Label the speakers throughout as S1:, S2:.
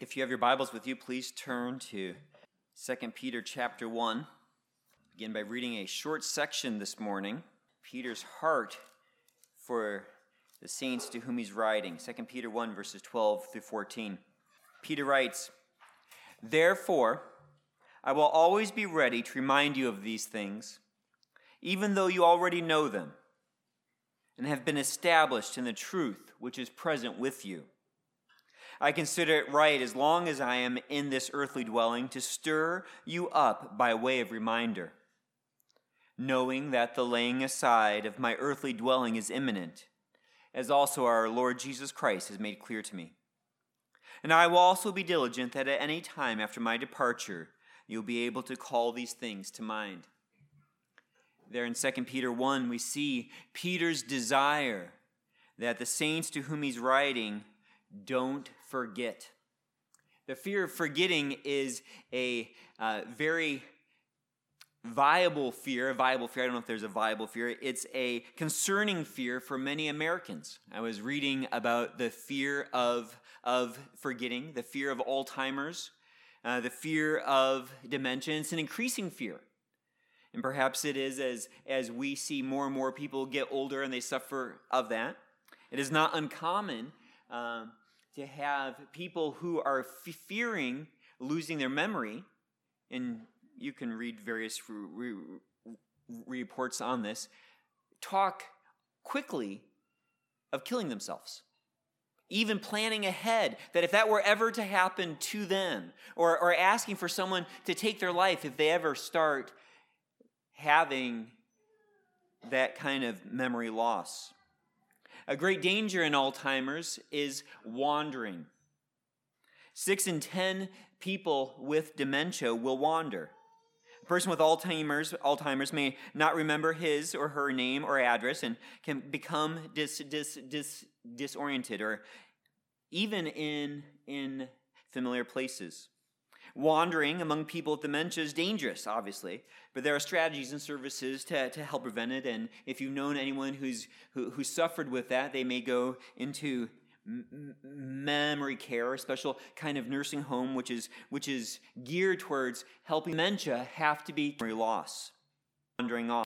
S1: If you have your Bibles with you, please turn to 2 Peter chapter 1. Begin by reading a short section this morning. Peter's heart for the saints to whom he's writing. 2 Peter 1, verses 12 through 14. Peter writes, Therefore, I will always be ready to remind you of these things, even though you already know them and have been established in the truth which is present with you. I consider it right, as long as I am in this earthly dwelling, to stir you up by way of reminder, knowing that the laying aside of my earthly dwelling is imminent, as also our Lord Jesus Christ has made clear to me. And I will also be diligent that at any time after my departure, you'll be able to call these things to mind. There in 2 Peter 1, we see Peter's desire that the saints to whom he's writing don't forget. The fear of forgetting is a uh, very viable fear, a viable fear. I don't know if there's a viable fear. It's a concerning fear for many Americans. I was reading about the fear of, of forgetting, the fear of Alzheimer's, uh, the fear of dementia. It's an increasing fear. And perhaps it is as, as we see more and more people get older and they suffer of that. It is not uncommon um, to have people who are fearing losing their memory, and you can read various re- re- reports on this, talk quickly of killing themselves. Even planning ahead that if that were ever to happen to them, or, or asking for someone to take their life if they ever start having that kind of memory loss. A great danger in Alzheimer's is wandering. Six in ten people with dementia will wander. A person with Alzheimer's, Alzheimer's may not remember his or her name or address and can become dis, dis, dis, disoriented or even in, in familiar places. Wandering among people with dementia is dangerous, obviously, but there are strategies and services to, to help prevent it. And if you've known anyone who's, who, who suffered with that, they may go into m- memory care, a special kind of nursing home, which is, which is geared towards helping dementia have to be memory loss, wandering off.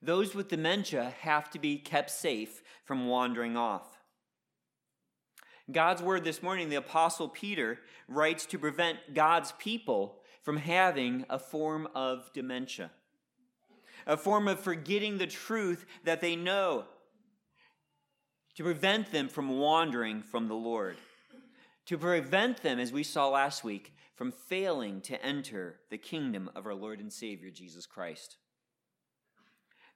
S1: Those with dementia have to be kept safe from wandering off. God's word this morning, the Apostle Peter writes to prevent God's people from having a form of dementia, a form of forgetting the truth that they know, to prevent them from wandering from the Lord, to prevent them, as we saw last week, from failing to enter the kingdom of our Lord and Savior, Jesus Christ.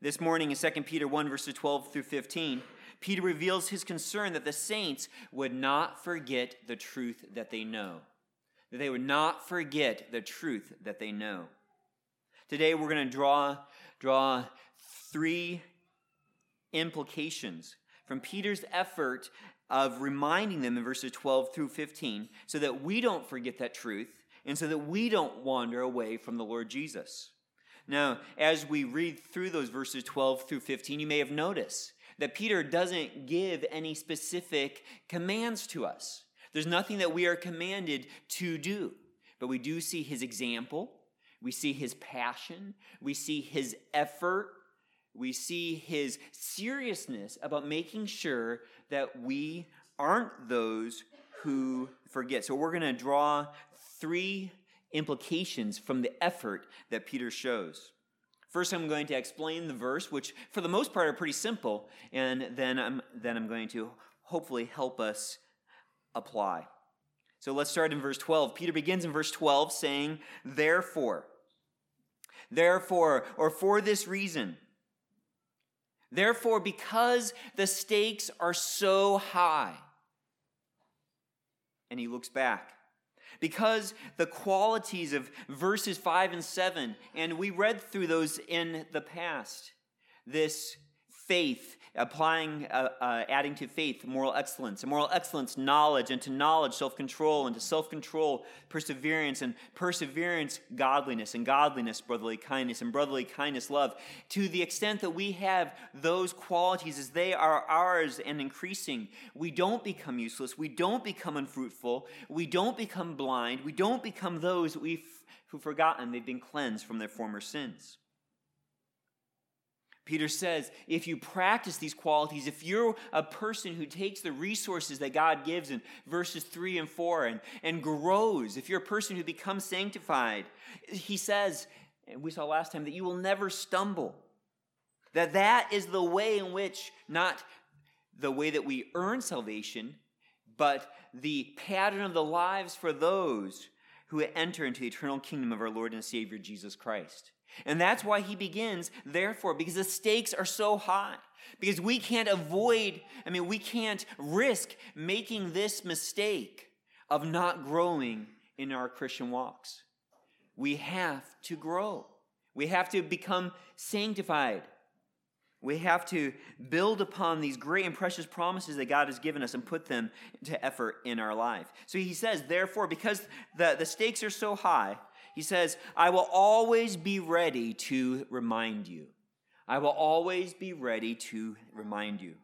S1: This morning in 2 Peter 1, verses 12 through 15, Peter reveals his concern that the saints would not forget the truth that they know, that they would not forget the truth that they know. Today we're going to draw, draw three implications from Peter's effort of reminding them in verses 12 through 15 so that we don't forget that truth and so that we don't wander away from the Lord Jesus. Now, as we read through those verses 12 through 15, you may have noticed that Peter doesn't give any specific commands to us. There's nothing that we are commanded to do, but we do see his example, we see his passion, we see his effort, we see his seriousness about making sure that we aren't those who forget. So we're going to draw three implications from the effort that Peter shows. First, I'm going to explain the verse, which for the most part are pretty simple, and then I'm, then I'm going to hopefully help us apply. So let's start in verse 12. Peter begins in verse 12 saying, Therefore, therefore, or for this reason, therefore, because the stakes are so high. And he looks back because the qualities of verses 5 and 7, and we read through those in the past, this faith, applying, uh, uh, adding to faith, moral excellence, and moral excellence, knowledge, and to knowledge, self control, and to self control, perseverance, and perseverance, godliness, and godliness, brotherly kindness, and brotherly kindness, love. To the extent that we have those qualities as they are ours and increasing, we don't become useless, we don't become unfruitful, we don't become blind, we don't become those we've, who've forgotten they've been cleansed from their former sins. Peter says, if you practice these qualities, if you're a person who takes the resources that God gives in verses 3 and 4 and, and grows, if you're a person who becomes sanctified, he says, and we saw last time, that you will never stumble. That that is the way in which, not the way that we earn salvation, but the pattern of the lives for those who enter into the eternal kingdom of our Lord and Savior Jesus Christ. And that's why he begins, therefore, because the stakes are so high. Because we can't avoid, I mean, we can't risk making this mistake of not growing in our Christian walks. We have to grow. We have to become sanctified. We have to build upon these great and precious promises that God has given us and put them to effort in our life. So he says, therefore, because the, the stakes are so high, he says, I will always be ready to remind you. I will always be ready to remind you.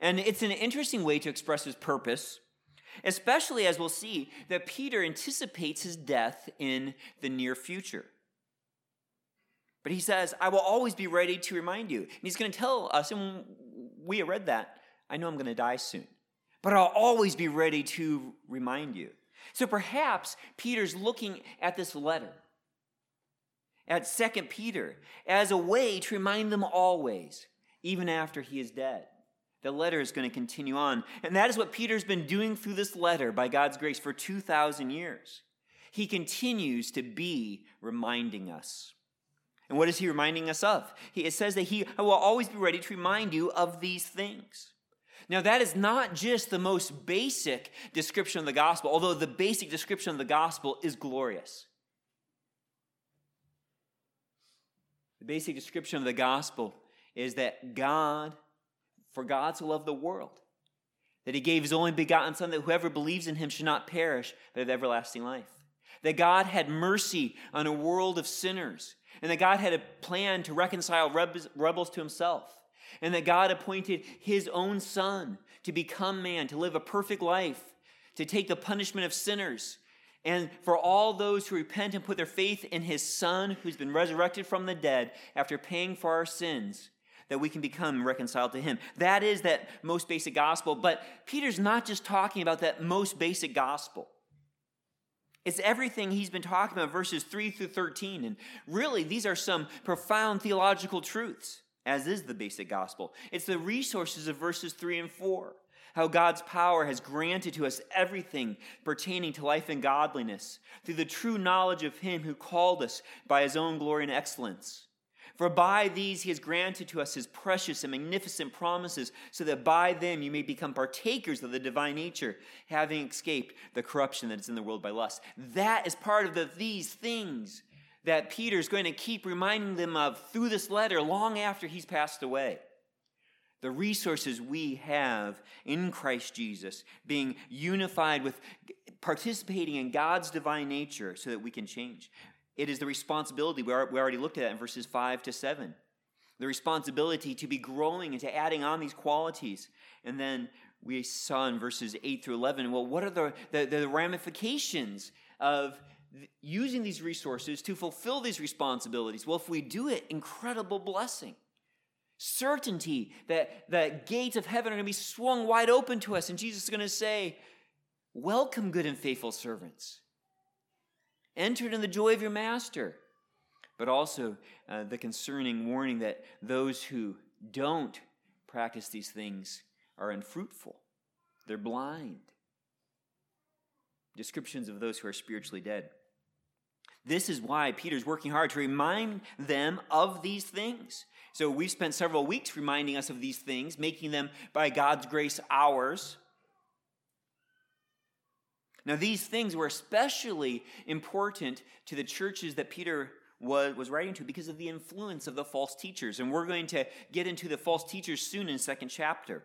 S1: And it's an interesting way to express his purpose, especially as we'll see that Peter anticipates his death in the near future. But he says, I will always be ready to remind you. And he's going to tell us, and we read that, I know I'm going to die soon, but I'll always be ready to remind you. So perhaps Peter's looking at this letter, at Second Peter, as a way to remind them always, even after he is dead. The letter is going to continue on. And that is what Peter's been doing through this letter by God's grace for 2,000 years. He continues to be reminding us. And what is he reminding us of? He, it says that he will always be ready to remind you of these things. Now, that is not just the most basic description of the gospel, although the basic description of the gospel is glorious. The basic description of the gospel is that God, for God to love the world, that he gave his only begotten Son, that whoever believes in him should not perish, but have everlasting life. That God had mercy on a world of sinners, and that God had a plan to reconcile rebels to himself and that God appointed his own son to become man, to live a perfect life, to take the punishment of sinners. And for all those who repent and put their faith in his son who's been resurrected from the dead after paying for our sins, that we can become reconciled to him. That is that most basic gospel. But Peter's not just talking about that most basic gospel. It's everything he's been talking about, verses 3 through 13. And really, these are some profound theological truths as is the basic gospel. It's the resources of verses 3 and 4. How God's power has granted to us everything pertaining to life and godliness through the true knowledge of Him who called us by His own glory and excellence. For by these He has granted to us His precious and magnificent promises, so that by them you may become partakers of the divine nature, having escaped the corruption that is in the world by lust. That is part of the these things that Peter's going to keep reminding them of through this letter long after he's passed away. The resources we have in Christ Jesus, being unified with participating in God's divine nature so that we can change. It is the responsibility, we already looked at in verses 5 to 7. The responsibility to be growing and to adding on these qualities. And then we saw in verses 8 through 11, well, what are the, the, the ramifications of using these resources to fulfill these responsibilities. Well, if we do it, incredible blessing. Certainty that the gates of heaven are going to be swung wide open to us, and Jesus is going to say, Welcome, good and faithful servants. Enter in the joy of your master. But also uh, the concerning warning that those who don't practice these things are unfruitful, they're blind. Descriptions of those who are spiritually dead. This is why Peter's working hard to remind them of these things. So we've spent several weeks reminding us of these things, making them by God's grace ours. Now, these things were especially important to the churches that Peter was, was writing to because of the influence of the false teachers. And we're going to get into the false teachers soon in second chapter.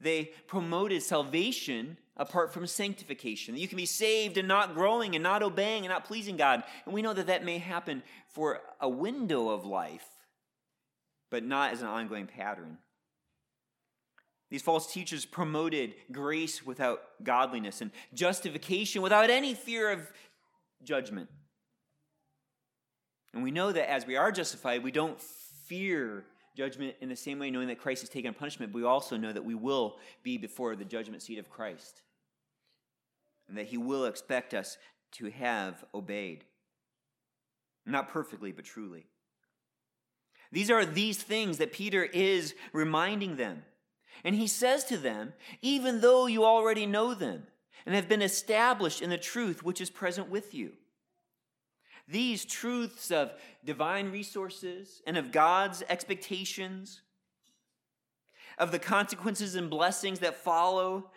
S1: They promoted salvation apart from sanctification. You can be saved and not growing and not obeying and not pleasing God. And we know that that may happen for a window of life, but not as an ongoing pattern. These false teachers promoted grace without godliness and justification without any fear of judgment. And we know that as we are justified, we don't fear judgment in the same way, knowing that Christ has taken punishment, but we also know that we will be before the judgment seat of Christ and that he will expect us to have obeyed. Not perfectly, but truly. These are these things that Peter is reminding them. And he says to them, even though you already know them and have been established in the truth which is present with you. These truths of divine resources and of God's expectations, of the consequences and blessings that follow,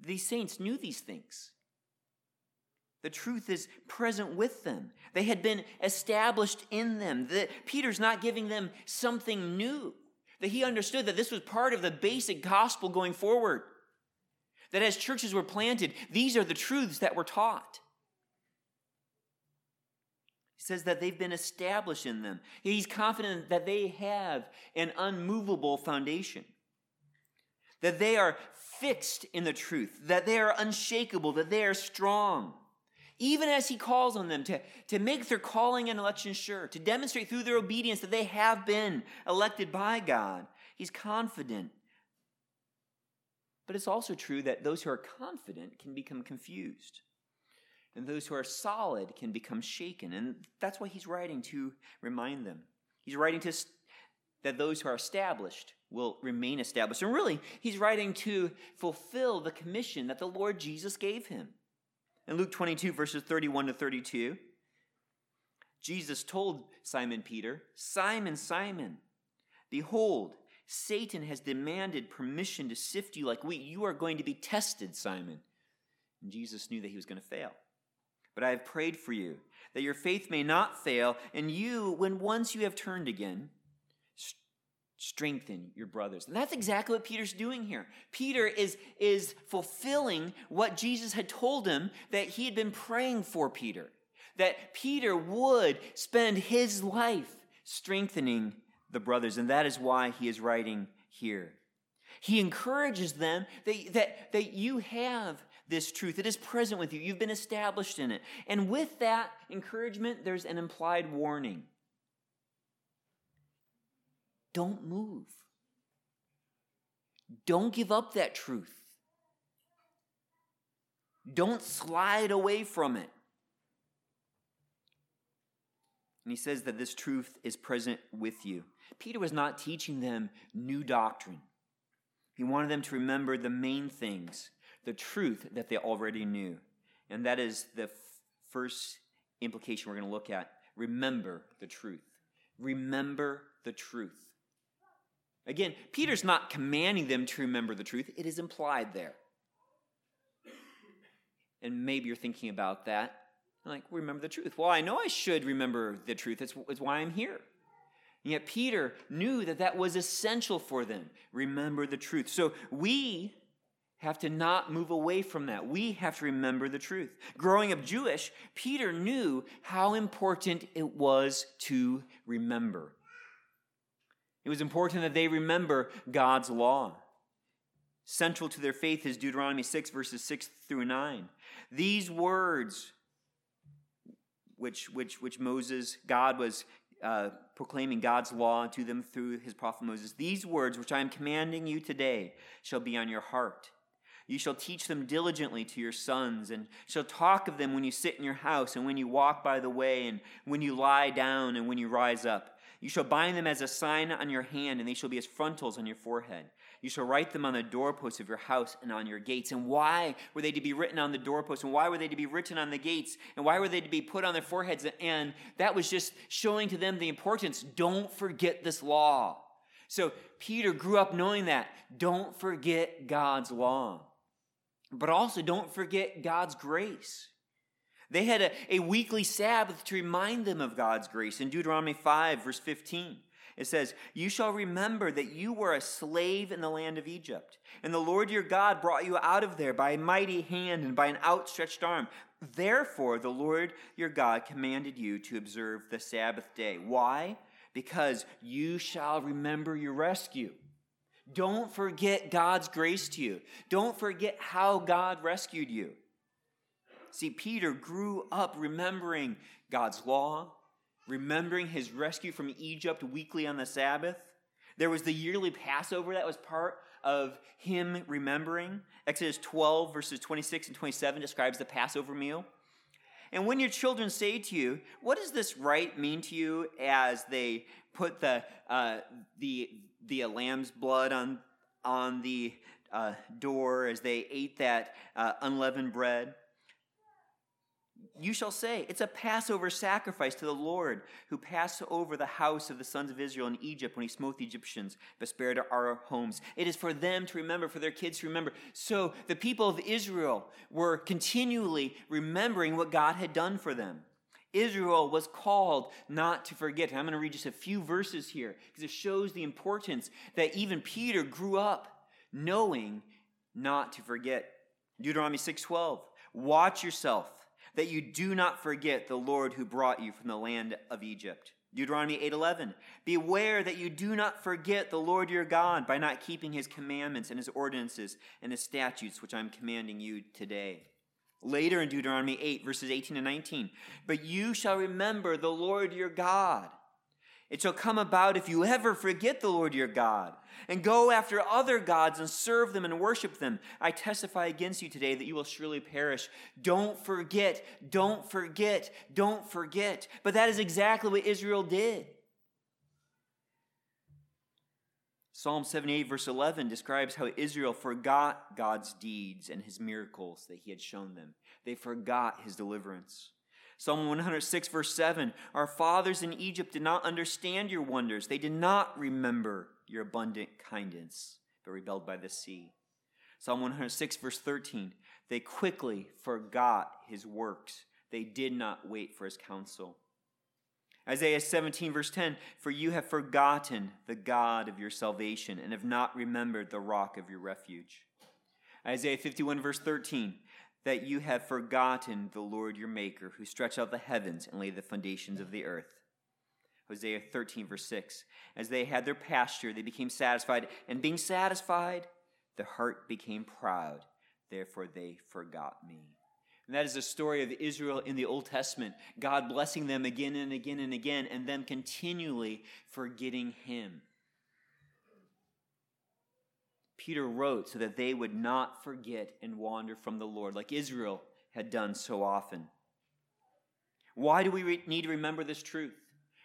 S1: these saints knew these things. The truth is present with them. They had been established in them. That Peter's not giving them something new. That he understood that this was part of the basic gospel going forward. That as churches were planted, these are the truths that were taught. He says that they've been established in them. He's confident that they have an unmovable foundation. That they are fixed in the truth, that they are unshakable, that they are strong. Even as he calls on them to, to make their calling and election sure, to demonstrate through their obedience that they have been elected by God, he's confident. But it's also true that those who are confident can become confused. And those who are solid can become shaken. And that's why he's writing to remind them. He's writing to that those who are established will remain established. And really, he's writing to fulfill the commission that the Lord Jesus gave him. In Luke 22, verses 31 to 32, Jesus told Simon Peter, Simon, Simon, behold, Satan has demanded permission to sift you like wheat. You are going to be tested, Simon. And Jesus knew that he was going to fail. But I have prayed for you, that your faith may not fail, and you, when once you have turned again, strengthen your brothers. And that's exactly what Peter's doing here. Peter is, is fulfilling what Jesus had told him that he had been praying for Peter. That Peter would spend his life strengthening the brothers. And that is why he is writing here. He encourages them that, that, that you have this truth. It is present with you. You've been established in it. And with that encouragement, there's an implied warning. Don't move. Don't give up that truth. Don't slide away from it. And he says that this truth is present with you. Peter was not teaching them new doctrine. He wanted them to remember the main things, the truth that they already knew. And that is the f- first implication we're going to look at. Remember the truth. Remember the truth. Again, Peter's not commanding them to remember the truth, it is implied there. And maybe you're thinking about that. Like, remember the truth. Well, I know I should remember the truth. It's, it's why I'm here. And yet, Peter knew that that was essential for them. Remember the truth. So, we have to not move away from that. We have to remember the truth. Growing up Jewish, Peter knew how important it was to remember. It was important that they remember God's law. Central to their faith is Deuteronomy 6, verses 6 through 9. These words, which, which, which Moses, God was uh, proclaiming God's law to them through his prophet Moses, these words, which I am commanding you today, shall be on your heart. You shall teach them diligently to your sons, and shall talk of them when you sit in your house, and when you walk by the way, and when you lie down, and when you rise up. You shall bind them as a sign on your hand, and they shall be as frontals on your forehead. You shall write them on the doorposts of your house and on your gates. And why were they to be written on the doorposts? And why were they to be written on the gates? And why were they to be put on their foreheads? And that was just showing to them the importance. Don't forget this law. So Peter grew up knowing that. Don't forget God's law. But also don't forget God's grace. They had a, a weekly Sabbath to remind them of God's grace. In Deuteronomy 5, verse 15, it says, You shall remember that you were a slave in the land of Egypt, and the Lord your God brought you out of there by a mighty hand and by an outstretched arm. Therefore, the Lord your God commanded you to observe the Sabbath day. Why? Because you shall remember your rescue. Don't forget God's grace to you. Don't forget how God rescued you. See, Peter grew up remembering God's law, remembering his rescue from Egypt weekly on the Sabbath. There was the yearly Passover that was part of him remembering. Exodus 12, verses 26 and 27 describes the Passover meal. And when your children say to you, What does this rite mean to you as they put the, uh, the, the lamb's blood on, on the uh, door, as they ate that uh, unleavened bread? you shall say, It's a Passover sacrifice to the Lord who passed over the house of the sons of Israel in Egypt when he smote the Egyptians, but spared our homes. It is for them to remember, for their kids to remember. So the people of Israel were continually remembering what God had done for them. Israel was called not to forget. And I'm going to read just a few verses here because it shows the importance that even Peter grew up knowing not to forget. Deuteronomy 6:12. Watch yourself that you do not forget the Lord who brought you from the land of Egypt. Deuteronomy 8:11 Beware that you do not forget the Lord your God by not keeping his commandments and his ordinances and his statutes which I'm commanding you today. Later in Deuteronomy 8 verses 18 and 19 But you shall remember the Lord your God it shall come about if you ever forget the Lord your God and go after other gods and serve them and worship them. I testify against you today that you will surely perish. Don't forget, don't forget, don't forget. But that is exactly what Israel did. Psalm 78, verse 11, describes how Israel forgot God's deeds and his miracles that he had shown them. They forgot his deliverance. Psalm 106, verse 7 Our fathers in Egypt did not understand your wonders. They did not remember your abundant kindness, but rebelled by the sea. Psalm 106, verse 13 They quickly forgot his works. They did not wait for his counsel. Isaiah 17, verse 10 For you have forgotten the God of your salvation and have not remembered the rock of your refuge. Isaiah 51, verse 13 that you have forgotten the Lord your Maker, who stretched out the heavens and laid the foundations of the earth. Hosea 13, verse 6. As they had their pasture, they became satisfied, and being satisfied, the heart became proud. Therefore, they forgot me. And that is the story of Israel in the Old Testament, God blessing them again and again and again, and them continually forgetting Him. Peter wrote so that they would not forget and wander from the Lord, like Israel had done so often. Why do we re- need to remember this truth?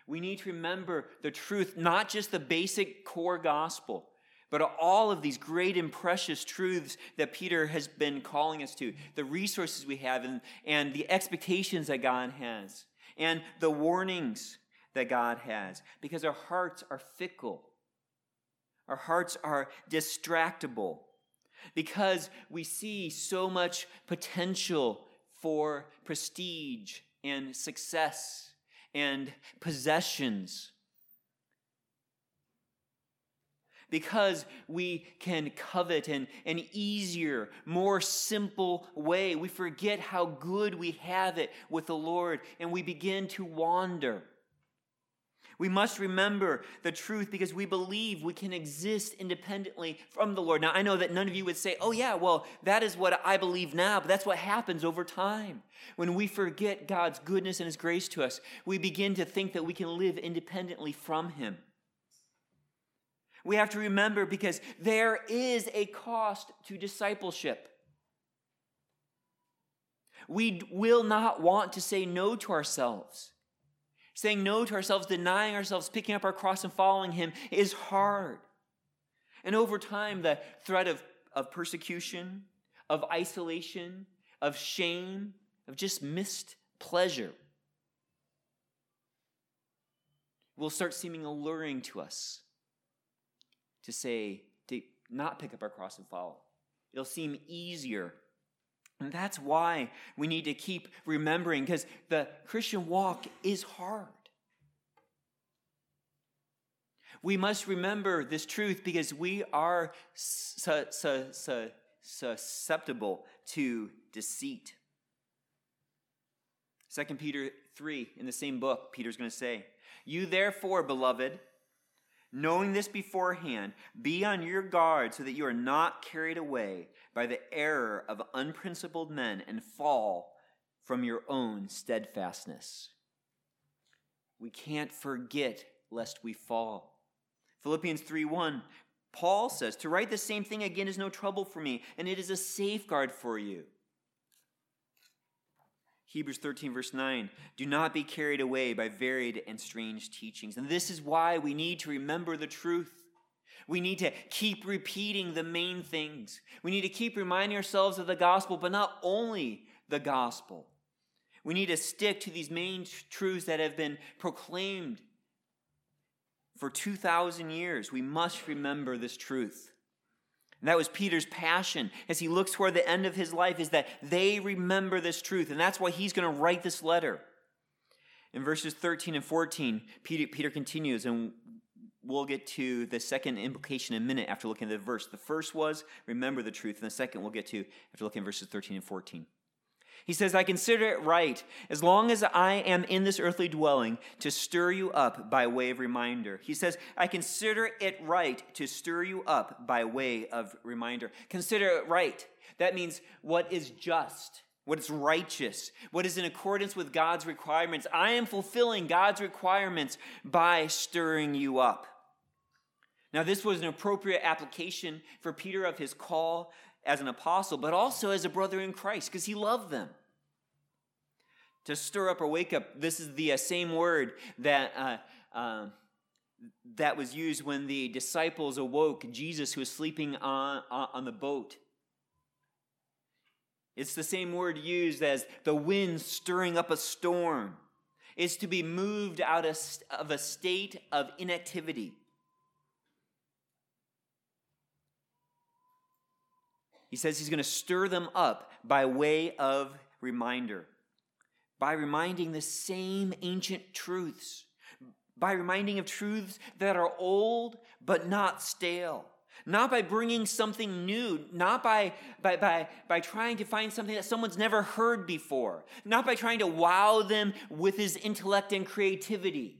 S1: We need to remember the truth, not just the basic core gospel, but all of these great and precious truths that Peter has been calling us to, the resources we have, and, and the expectations that God has, and the warnings that God has, because our hearts are fickle our hearts are distractible because we see so much potential for prestige and success and possessions. Because we can covet in an easier, more simple way. We forget how good we have it with the Lord and we begin to wander. We must remember the truth because we believe we can exist independently from the Lord. Now, I know that none of you would say, oh, yeah, well, that is what I believe now, but that's what happens over time. When we forget God's goodness and His grace to us, we begin to think that we can live independently from Him. We have to remember because there is a cost to discipleship. We will not want to say no to ourselves. Saying no to ourselves, denying ourselves, picking up our cross and following Him is hard. And over time, the threat of, of persecution, of isolation, of shame, of just missed pleasure will start seeming alluring to us to say, to not pick up our cross and follow. It'll seem easier And that's why we need to keep remembering, because the Christian walk is hard. We must remember this truth because we are su- su- su- susceptible to deceit. 2 Peter 3, in the same book, Peter's going to say, You therefore, beloved, knowing this beforehand, be on your guard so that you are not carried away by the error of unprincipled men and fall from your own steadfastness. We can't forget lest we fall. Philippians 3 1, Paul says, To write the same thing again is no trouble for me, and it is a safeguard for you. Hebrews 13, verse 9, do not be carried away by varied and strange teachings. And this is why we need to remember the truth. We need to keep repeating the main things. We need to keep reminding ourselves of the gospel, but not only the gospel. We need to stick to these main truths that have been proclaimed for 2,000 years. We must remember this truth. And that was Peter's passion as he looks toward the end of his life, is that they remember this truth. And that's why he's going to write this letter. In verses 13 and 14, Peter, Peter continues, and we'll get to the second implication in a minute after looking at the verse. The first was remember the truth, and the second we'll get to after looking at verses 13 and 14. He says, I consider it right, as long as I am in this earthly dwelling, to stir you up by way of reminder. He says, I consider it right to stir you up by way of reminder. Consider it right. That means what is just, what is righteous, what is in accordance with God's requirements. I am fulfilling God's requirements by stirring you up. Now, this was an appropriate application for Peter of his call as an apostle, but also as a brother in Christ, because he loved them to stir up or wake up. This is the uh, same word that. Uh, uh, that was used when the disciples awoke Jesus, who was sleeping on, on the boat. It's the same word used as the wind stirring up a storm. It's to be moved out of a state of inactivity. He says he's going to stir them up by way of reminder by reminding the same ancient truths, by reminding of truths that are old but not stale. Not by bringing something new, not by, by, by, by trying to find something that someone's never heard before, not by trying to wow them with his intellect and creativity.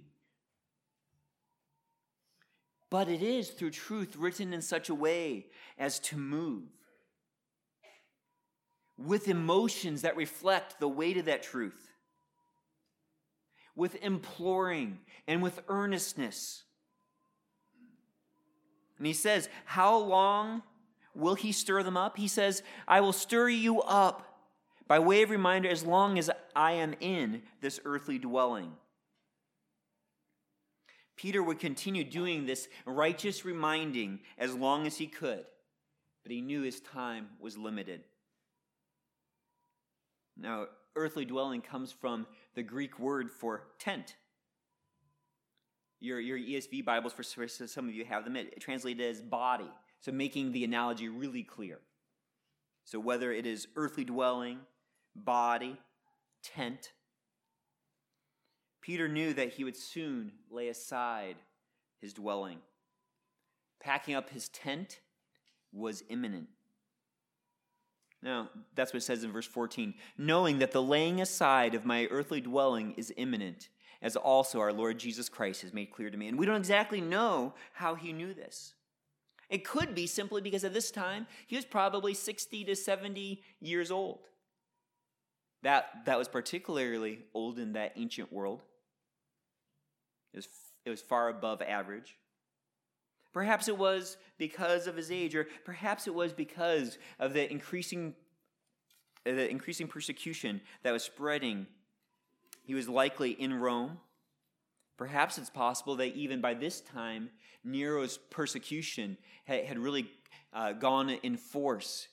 S1: But it is through truth written in such a way as to move with emotions that reflect the weight of that truth with imploring and with earnestness. And he says, How long will he stir them up? He says, I will stir you up by way of reminder as long as I am in this earthly dwelling. Peter would continue doing this righteous reminding as long as he could, but he knew his time was limited. Now, earthly dwelling comes from the Greek word for tent. Your, your ESV Bibles, for some of you have them, it translated as body. So making the analogy really clear. So whether it is earthly dwelling, body, tent, Peter knew that he would soon lay aside his dwelling. Packing up his tent was imminent. Now, that's what it says in verse 14. Knowing that the laying aside of my earthly dwelling is imminent, as also our Lord Jesus Christ has made clear to me. And we don't exactly know how he knew this. It could be simply because at this time he was probably 60 to 70 years old. That, that was particularly old in that ancient world. It was, it was far above average. Perhaps it was because of his age, or perhaps it was because of the increasing, the increasing persecution that was spreading. He was likely in Rome. Perhaps it's possible that even by this time, Nero's persecution had, had really uh, gone in force,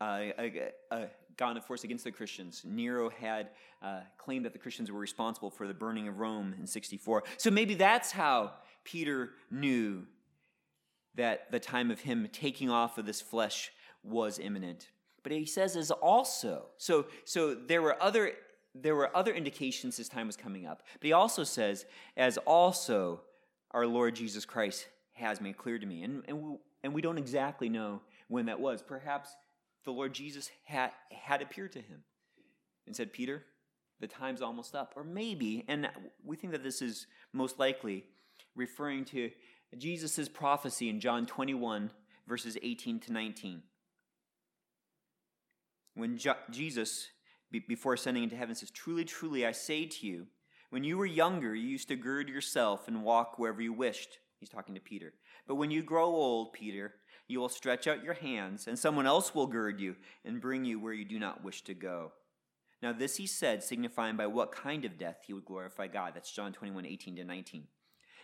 S1: uh, uh, uh gone in force against the Christians. Nero had uh, claimed that the Christians were responsible for the burning of Rome in 64. So maybe that's how Peter knew that the time of him taking off of this flesh was imminent. But he says as also. So, so there were other there were other indications his time was coming up. But he also says, as also our Lord Jesus Christ has made clear to me. And, and, we, and we don't exactly know when that was. Perhaps the Lord Jesus had, had appeared to him and said, Peter, the time's almost up. Or maybe, and we think that this is most likely referring to Jesus' prophecy in John 21, verses 18 to 19. When Jesus, be- before ascending into heaven, says, Truly, truly, I say to you, when you were younger, you used to gird yourself and walk wherever you wished. He's talking to Peter. But when you grow old, Peter, you will stretch out your hands, and someone else will gird you and bring you where you do not wish to go. Now, this he said, signifying by what kind of death he would glorify God. That's John 21, 18 to 19.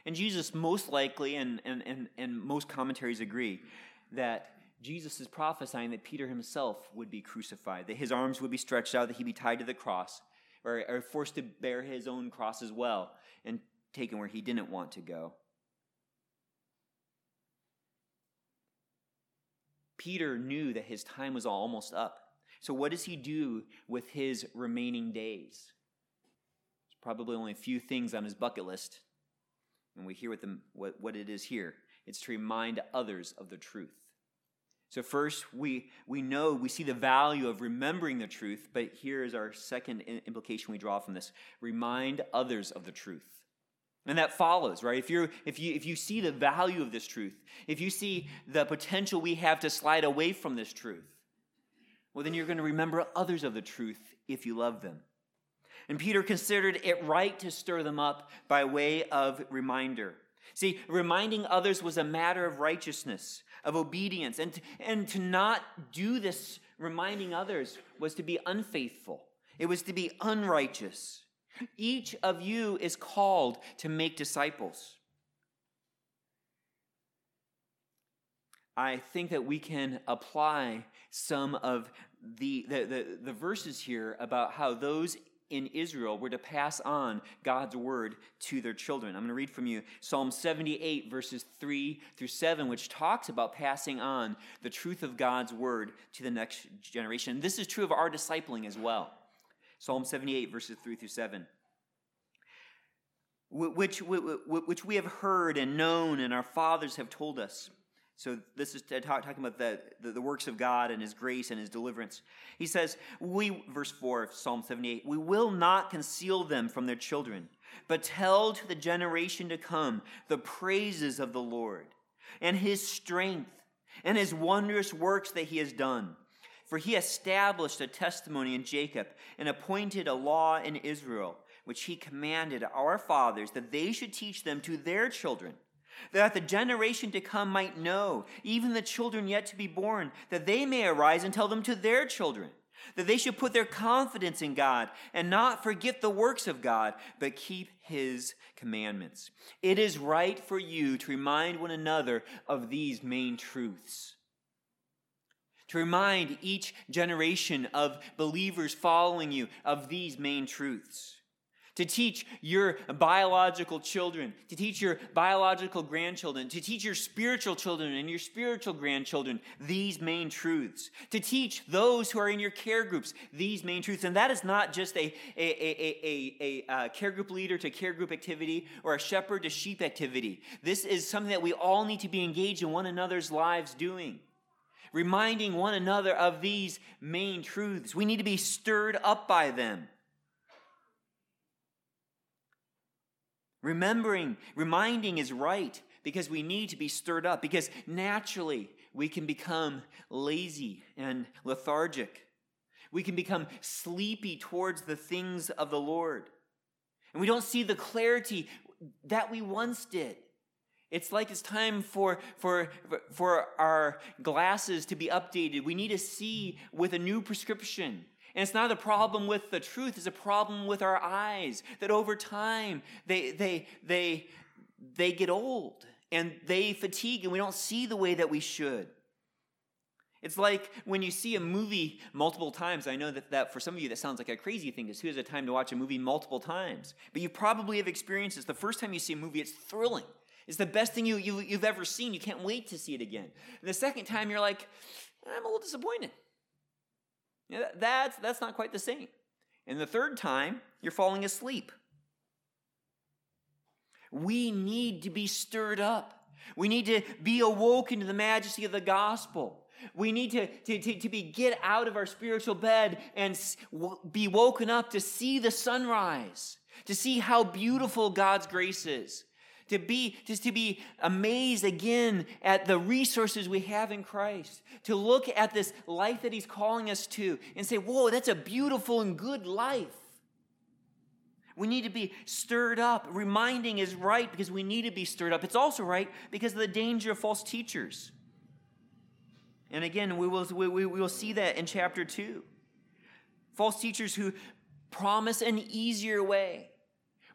S1: And Jesus, most likely, and, and, and, and most commentaries agree, that Jesus is prophesying that Peter himself would be crucified, that his arms would be stretched out, that he'd be tied to the cross, or, or forced to bear his own cross as well, and taken where he didn't want to go. Peter knew that his time was almost up. So, what does he do with his remaining days? There's probably only a few things on his bucket list. And we hear what, the, what, what it is here it's to remind others of the truth. So, first, we, we know, we see the value of remembering the truth, but here is our second implication we draw from this remind others of the truth. And that follows, right? If, you're, if, you, if you see the value of this truth, if you see the potential we have to slide away from this truth, well, then you're going to remember others of the truth if you love them. And Peter considered it right to stir them up by way of reminder. See, reminding others was a matter of righteousness, of obedience. And and to not do this, reminding others, was to be unfaithful, it was to be unrighteous. Each of you is called to make disciples. I think that we can apply some of the, the, the, the, verses here about how those in Israel were to pass on God's word to their children. I'm going to read from you Psalm 78, verses 3 through 7, which talks about passing on the truth of God's word to the next generation. This is true of our discipling as well. Psalm 78, verses 3 through 7. Which, which we have heard and known, and our fathers have told us so this is talking about the, the, the, works of God and his grace and his deliverance. He says, we, verse 4 of Psalm 78, we will not conceal them from their children, but tell to the generation to come the praises of the Lord and his strength and his wondrous works that he has done. For he established a testimony in Jacob and appointed a law in Israel, which he commanded our fathers that they should teach them to their children that the generation to come might know, even the children yet to be born, that they may arise and tell them to their children, that they should put their confidence in God and not forget the works of God, but keep his commandments. It is right for you to remind one another of these main truths. To remind each generation of believers following you of these main truths to teach your biological children, to teach your biological grandchildren, to teach your spiritual children and your spiritual grandchildren these main truths, to teach those who are in your care groups these main truths. And that is not just a, a, a, a, a, a uh, care group leader to care group activity or a shepherd to sheep activity. This is something that we all need to be engaged in one another's lives doing reminding one another of these main truths. We need to be stirred up by them. Remembering, reminding is right because we need to be stirred up, because naturally we can become lazy and lethargic. We can become sleepy towards the things of the Lord. And we don't see the clarity that we once did. It's like it's time for, for, for our glasses to be updated. We need to see with a new prescription. And it's not a problem with the truth, it's a problem with our eyes that over time they, they, they, they get old and they fatigue and we don't see the way that we should. It's like when you see a movie multiple times. I know that, that for some of you that sounds like a crazy thing because who has the time to watch a movie multiple times? But you probably have experienced this. The first time you see a movie, it's thrilling. It's the best thing you, you, you've ever seen. You can't wait to see it again. And the second time, you're like, I'm a little disappointed. That's, that's not quite the same. And the third time, you're falling asleep. We need to be stirred up. We need to be awoken to the majesty of the gospel. We need to, to, to, to, be get out of our spiritual bed and be woken up to see the sunrise, to see how beautiful God's grace is, to be just to be amazed again at the resources we have in Christ, to look at this life that He's calling us to and say, Whoa, that's a beautiful and good life. We need to be stirred up. Reminding is right because we need to be stirred up. It's also right because of the danger of false teachers. And again, we will, we, we will see that in chapter 2. False teachers who promise an easier way,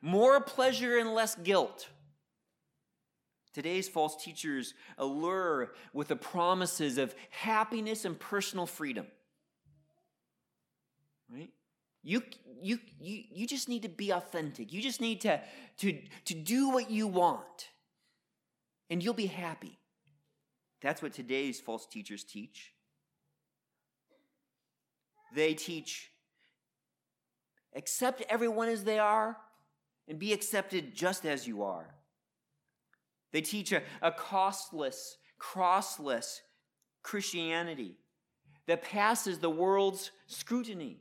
S1: more pleasure and less guilt. Today's false teachers allure with the promises of happiness and personal freedom. Right? You, you, you, you just need to be authentic. You just need to, to, to do what you want, and you'll be happy. That's what today's false teachers teach. They teach accept everyone as they are and be accepted just as you are. They teach a, a costless, crossless Christianity that passes the world's scrutiny.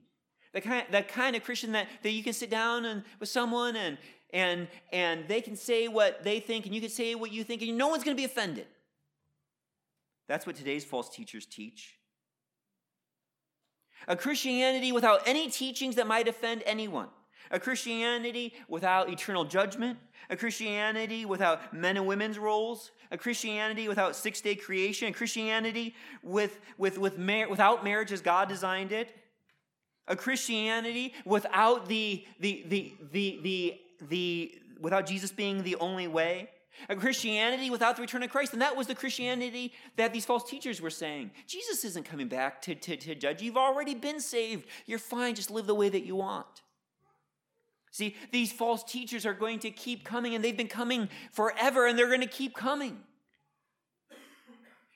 S1: The kind, that kind of Christian that, that you can sit down and, with someone and, and, and they can say what they think and you can say what you think and no one's going to be offended. That's what today's false teachers teach. A Christianity without any teachings that might offend anyone. A Christianity without eternal judgment. A Christianity without men and women's roles. A Christianity without six day creation. A Christianity with, with, with mar- without marriage as God designed it. A Christianity without the, the, the, the, the, the, without Jesus being the only way a Christianity without the return of Christ. And that was the Christianity that these false teachers were saying. Jesus isn't coming back to, to, to judge. You've already been saved. You're fine. Just live the way that you want. See, these false teachers are going to keep coming, and they've been coming forever, and they're going to keep coming.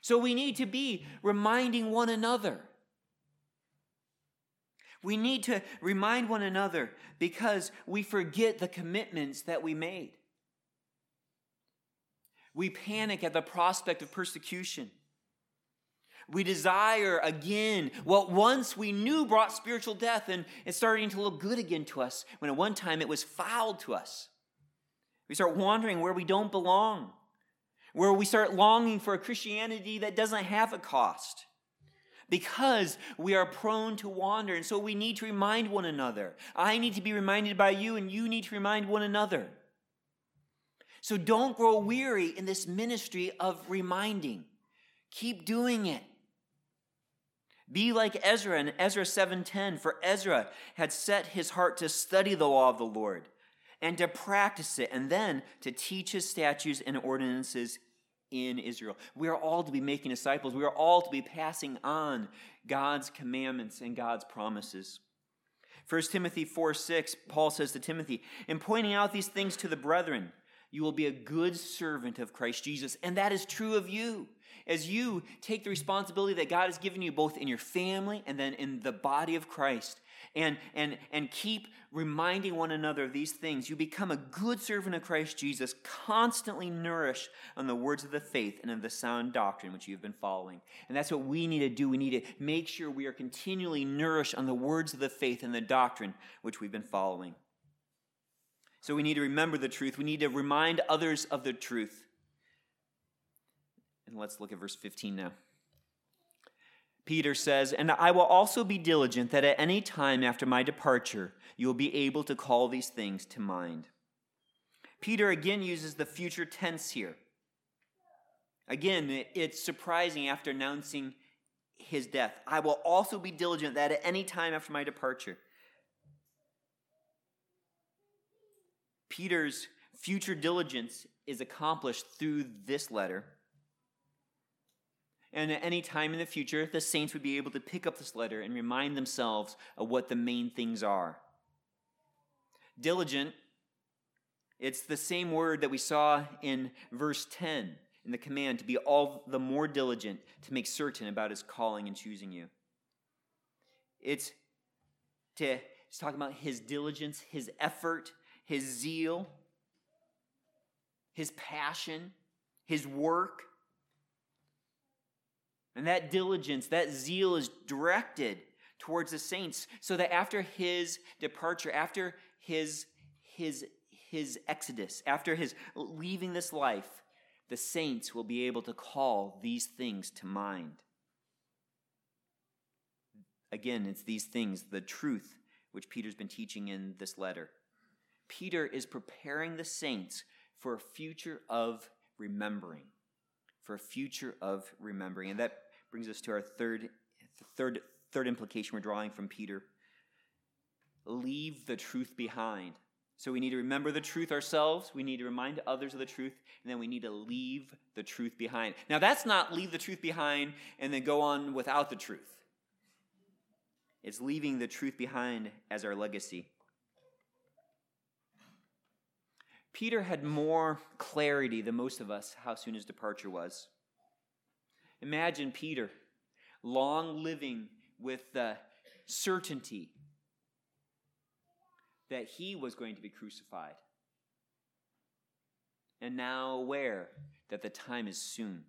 S1: So we need to be reminding one another. We need to remind one another because we forget the commitments that we made. We panic at the prospect of persecution. We desire again what once we knew brought spiritual death and it's starting to look good again to us when at one time it was foul to us. We start wandering where we don't belong, where we start longing for a Christianity that doesn't have a cost because we are prone to wander. And so we need to remind one another. I need to be reminded by you, and you need to remind one another. So don't grow weary in this ministry of reminding. Keep doing it. Be like Ezra in Ezra 7:10 for Ezra had set his heart to study the law of the Lord and to practice it and then to teach his statutes and ordinances in Israel. We are all to be making disciples. We are all to be passing on God's commandments and God's promises. 1 Timothy 4 6, Paul says to Timothy, in pointing out these things to the brethren, you will be a good servant of Christ Jesus. And that is true of you. As you take the responsibility that God has given you both in your family and then in the body of Christ, and, and, and keep reminding one another of these things, you become a good servant of Christ Jesus, constantly nourished on the words of the faith and of the sound doctrine which you've been following. And that's what we need to do. We need to make sure we are continually nourished on the words of the faith and the doctrine which we've been following. So we need to remember the truth. We need to remind others of the truth. And let's look at verse 15 now. Peter says, And I will also be diligent that at any time after my departure you will be able to call these things to mind. Peter again uses the future tense here. Again, it's surprising after announcing his death. I will also be diligent that at any time after my departure. Peter's future diligence is accomplished through this letter. And at any time in the future, the saints would be able to pick up this letter and remind themselves of what the main things are. Diligent, it's the same word that we saw in verse 10 in the command to be all the more diligent to make certain about his calling and choosing you. It's to it's talking about his diligence, his effort, his zeal, his passion, his work. And that diligence, that zeal is directed towards the saints so that after his departure, after his, his, his exodus, after his leaving this life, the saints will be able to call these things to mind. Again, it's these things, the truth, which Peter's been teaching in this letter. Peter is preparing the saints for a future of remembering, for a future of remembering. And that brings us to our third, third, third implication we're drawing from Peter. Leave the truth behind. So we need to remember the truth ourselves, we need to remind others of the truth, and then we need to leave the truth behind. Now, that's not leave the truth behind and then go on without the truth. It's leaving the truth behind as our legacy. Peter had more clarity than most of us how soon his departure was. Imagine Peter, long living with the certainty that he was going to be crucified, and now aware that the time is soon.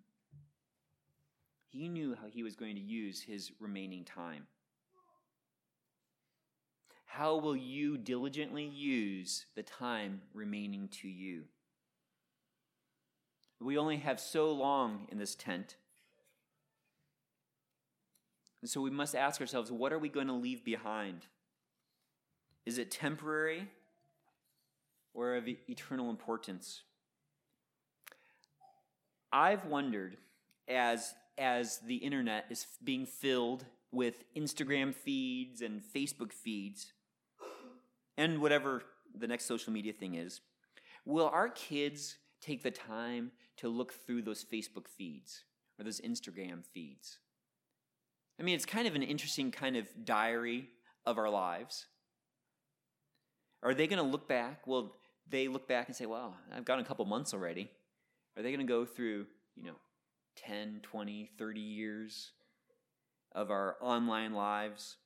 S1: He knew how he was going to use his remaining time. How will you diligently use the time remaining to you? We only have so long in this tent. And so we must ask ourselves what are we going to leave behind? Is it temporary or of eternal importance? I've wondered as, as the internet is being filled with Instagram feeds and Facebook feeds, and whatever the next social media thing is, will our kids take the time to look through those Facebook feeds or those Instagram feeds? I mean, it's kind of an interesting kind of diary of our lives. Are they going to look back? Well, they look back and say, wow, I've gone a couple months already. Are they going to go through, you know, 10, 20, 30 years of our online lives?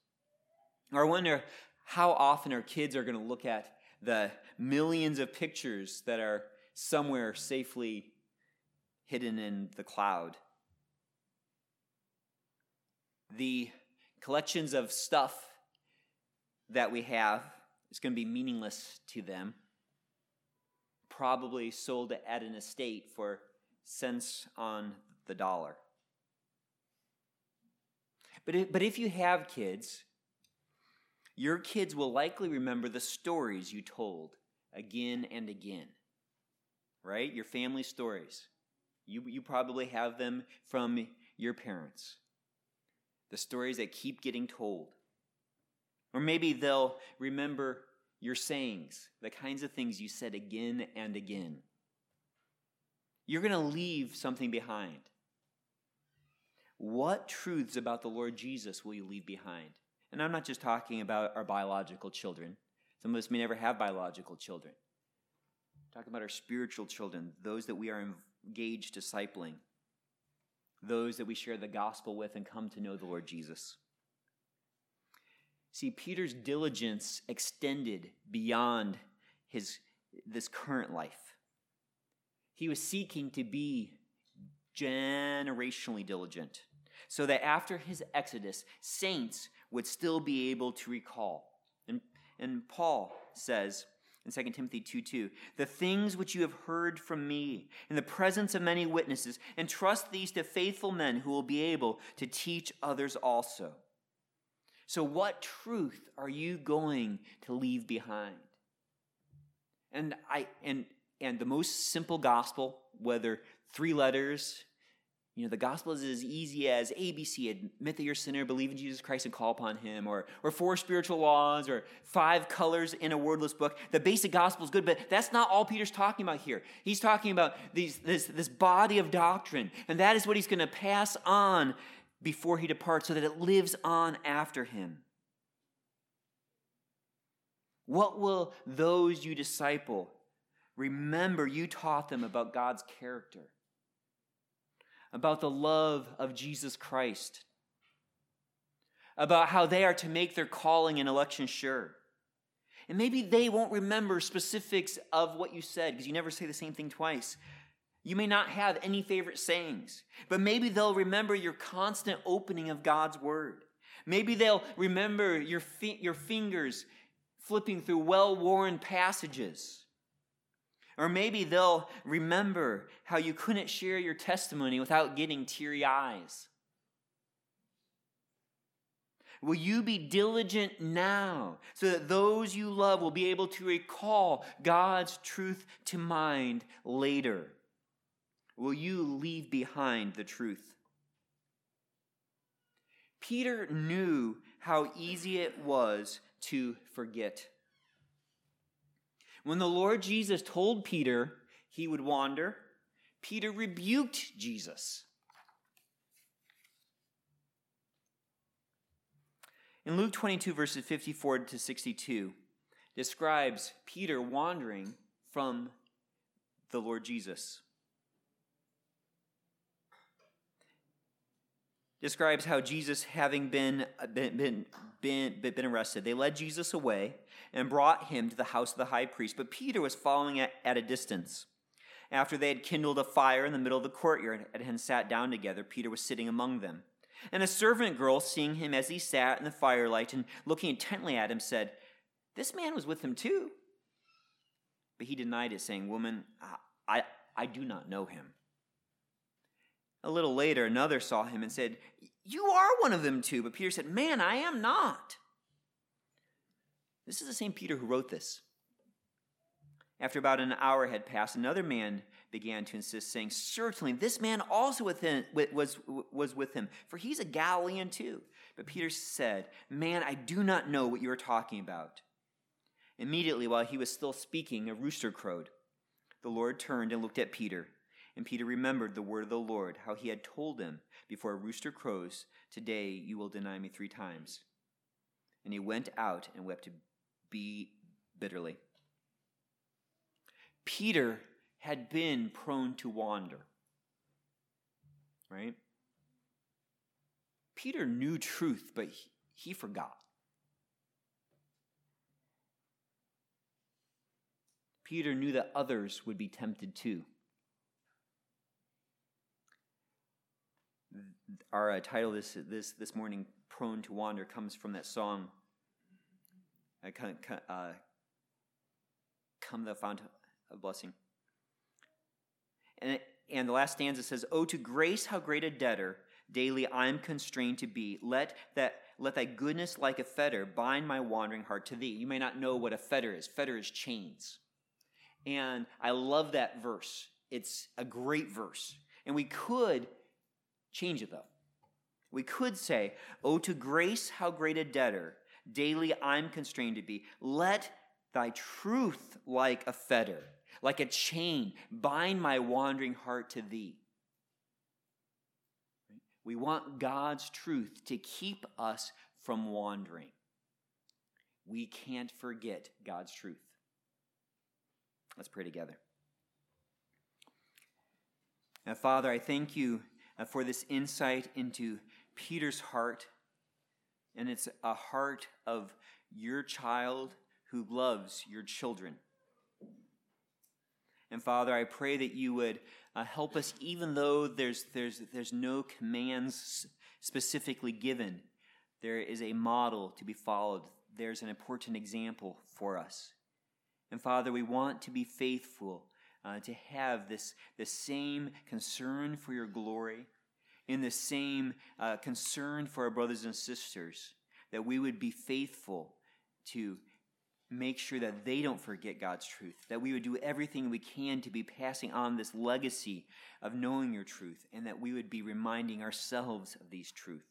S1: Or I wonder how often our kids are going to look at the millions of pictures that are somewhere safely hidden in the cloud. The collections of stuff that we have is going to be meaningless to them. Probably sold at an estate for cents on the dollar. But if, but if you have kids, your kids will likely remember the stories you told again and again, right? Your family stories. You, you probably have them from your parents. The stories that keep getting told. Or maybe they'll remember your sayings, the kinds of things you said again and again. You're going to leave something behind. What truths about the Lord Jesus will you leave behind? And I'm not just talking about our biological children. Some of us may never have biological children. I'm talking about our spiritual children, those that we are engaged discipling, those that we share the gospel with and come to know the Lord Jesus. See, Peter's diligence extended beyond his, this current life. He was seeking to be generationally diligent so that after his exodus, saints would still be able to recall. And, and Paul says in 2 Timothy 2 2, the things which you have heard from me in the presence of many witnesses, entrust these to faithful men who will be able to teach others also. So, what truth are you going to leave behind? And I and and the most simple gospel, whether three letters you know, the gospel is as easy as ABC, admit that you're a sinner, believe in Jesus Christ and call upon him, or, or four spiritual laws, or five colors in a wordless book. The basic gospel is good, but that's not all Peter's talking about here. He's talking about these, this, this body of doctrine, and that is what he's going to pass on before he departs so that it lives on after him. What will those you disciple remember you taught them about God's character? About the love of Jesus Christ, about how they are to make their calling and election sure. And maybe they won't remember specifics of what you said because you never say the same thing twice. You may not have any favorite sayings, but maybe they'll remember your constant opening of God's word. Maybe they'll remember your, fi- your fingers flipping through well worn passages. Or maybe they'll remember how you couldn't share your testimony without getting teary eyes. Will you be diligent now so that those you love will be able to recall God's truth to mind later? Will you leave behind the truth? Peter knew how easy it was to forget. When the Lord Jesus told Peter he would wander, Peter rebuked Jesus. In Luke 22, verses 54 to 62, describes Peter wandering from the Lord Jesus. Describes how Jesus, having been, been, been, been, been arrested, they led Jesus away and brought him to the house of the high priest. But Peter was following at, at a distance. After they had kindled a fire in the middle of the courtyard and sat down together, Peter was sitting among them. And a servant girl, seeing him as he sat in the firelight and looking intently at him, said, This man was with him too. But he denied it, saying, Woman, I, I do not know him. A little later, another saw him and said, You are one of them too. But Peter said, Man, I am not. This is the same Peter who wrote this. After about an hour had passed, another man began to insist, saying, Certainly, this man also with him, was, was with him, for he's a Galilean too. But Peter said, Man, I do not know what you are talking about. Immediately, while he was still speaking, a rooster crowed. The Lord turned and looked at Peter. And Peter remembered the word of the Lord, how he had told him, Before a rooster crows, today you will deny me three times. And he went out and wept bitterly. Peter had been prone to wander. Right? Peter knew truth, but he, he forgot. Peter knew that others would be tempted too. Our uh, title this, this, this morning, Prone to Wander, comes from that song, uh, Come Thou Fount of Blessing. And, and the last stanza says, Oh, to grace, how great a debtor daily I'm constrained to be. Let that let thy goodness like a fetter bind my wandering heart to thee. You may not know what a fetter is. Fetter is chains. And I love that verse. It's a great verse. And we could change it though. We could say, Oh, to grace, how great a debtor daily I'm constrained to be. Let thy truth like a fetter like a chain, bind my wandering heart to thee. We want God's truth to keep us from wandering. We can't forget God's truth. Let's pray together. Now, Father, I thank you for this insight into Peter's heart. And it's a heart of your child who loves your children. And Father, I pray that you would uh, help us, even though there's, there's, there's no commands specifically given, there is a model to be followed. There's an important example for us. And Father, we want to be faithful, uh, to have this the same concern for your glory, in the same uh, concern for our brothers and sisters, that we would be faithful to make sure that they don't forget God's truth, that we would do everything we can to be passing on this legacy of knowing your truth, and that we would be reminding ourselves of these truths.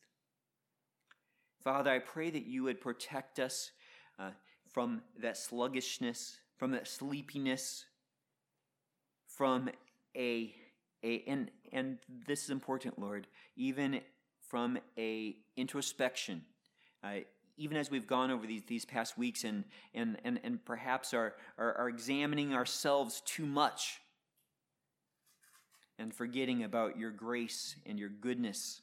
S1: Father, I pray that you would protect us uh, from that sluggishness, from that sleepiness, from a, a and, and this is important, Lord, even from a introspection. Uh, even as we've gone over these, these past weeks and, and, and, and perhaps are, are, are examining ourselves too much and forgetting about your grace and your goodness.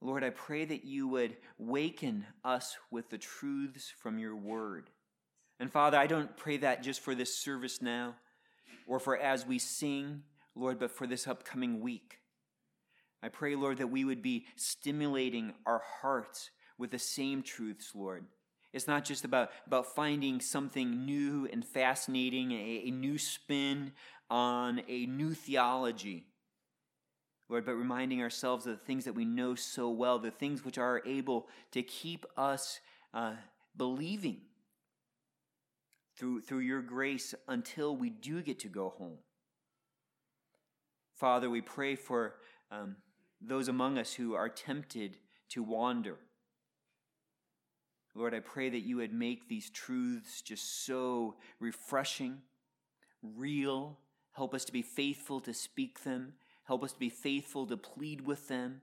S1: Lord, I pray that you would waken us with the truths from your word. And Father, I don't pray that just for this service now or for as we sing, Lord, but for this upcoming week. I pray, Lord, that we would be stimulating our hearts with the same truths, Lord. It's not just about, about finding something new and fascinating, a, a new spin on a new theology. Lord, but reminding ourselves of the things that we know so well, the things which are able to keep us uh, believing through, through your grace until we do get to go home. Father, we pray for um, those among us who are tempted to wander. Lord, I pray that you would make these truths just so refreshing, real. Help us to be faithful to speak them. Help us to be faithful to plead with them.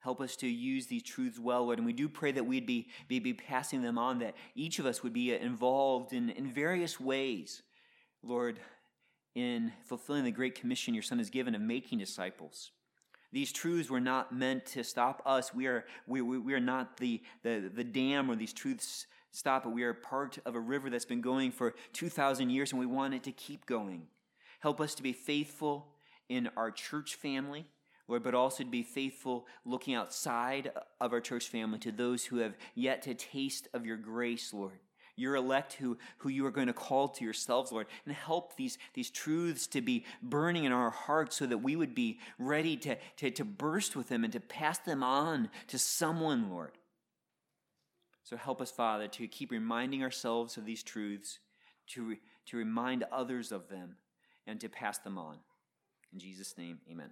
S1: Help us to use these truths well, Lord. And we do pray that we'd be, be, be passing them on, that each of us would be involved in, in various ways, Lord, in fulfilling the great commission your Son has given of making disciples. These truths were not meant to stop us. We are, we, we, we are not the, the, the dam where these truths stop, but we are part of a river that's been going for 2,000 years and we want it to keep going. Help us to be faithful in our church family, Lord, but also to be faithful looking outside of our church family to those who have yet to taste of your grace, Lord your elect who, who you are going to call to yourselves, Lord, and help these, these truths to be burning in our hearts so that we would be ready to, to, to burst with them and to pass them on to someone, Lord. So help us, Father, to keep reminding ourselves of these truths, to, to remind others of them, and to pass them on. In Jesus' name, amen.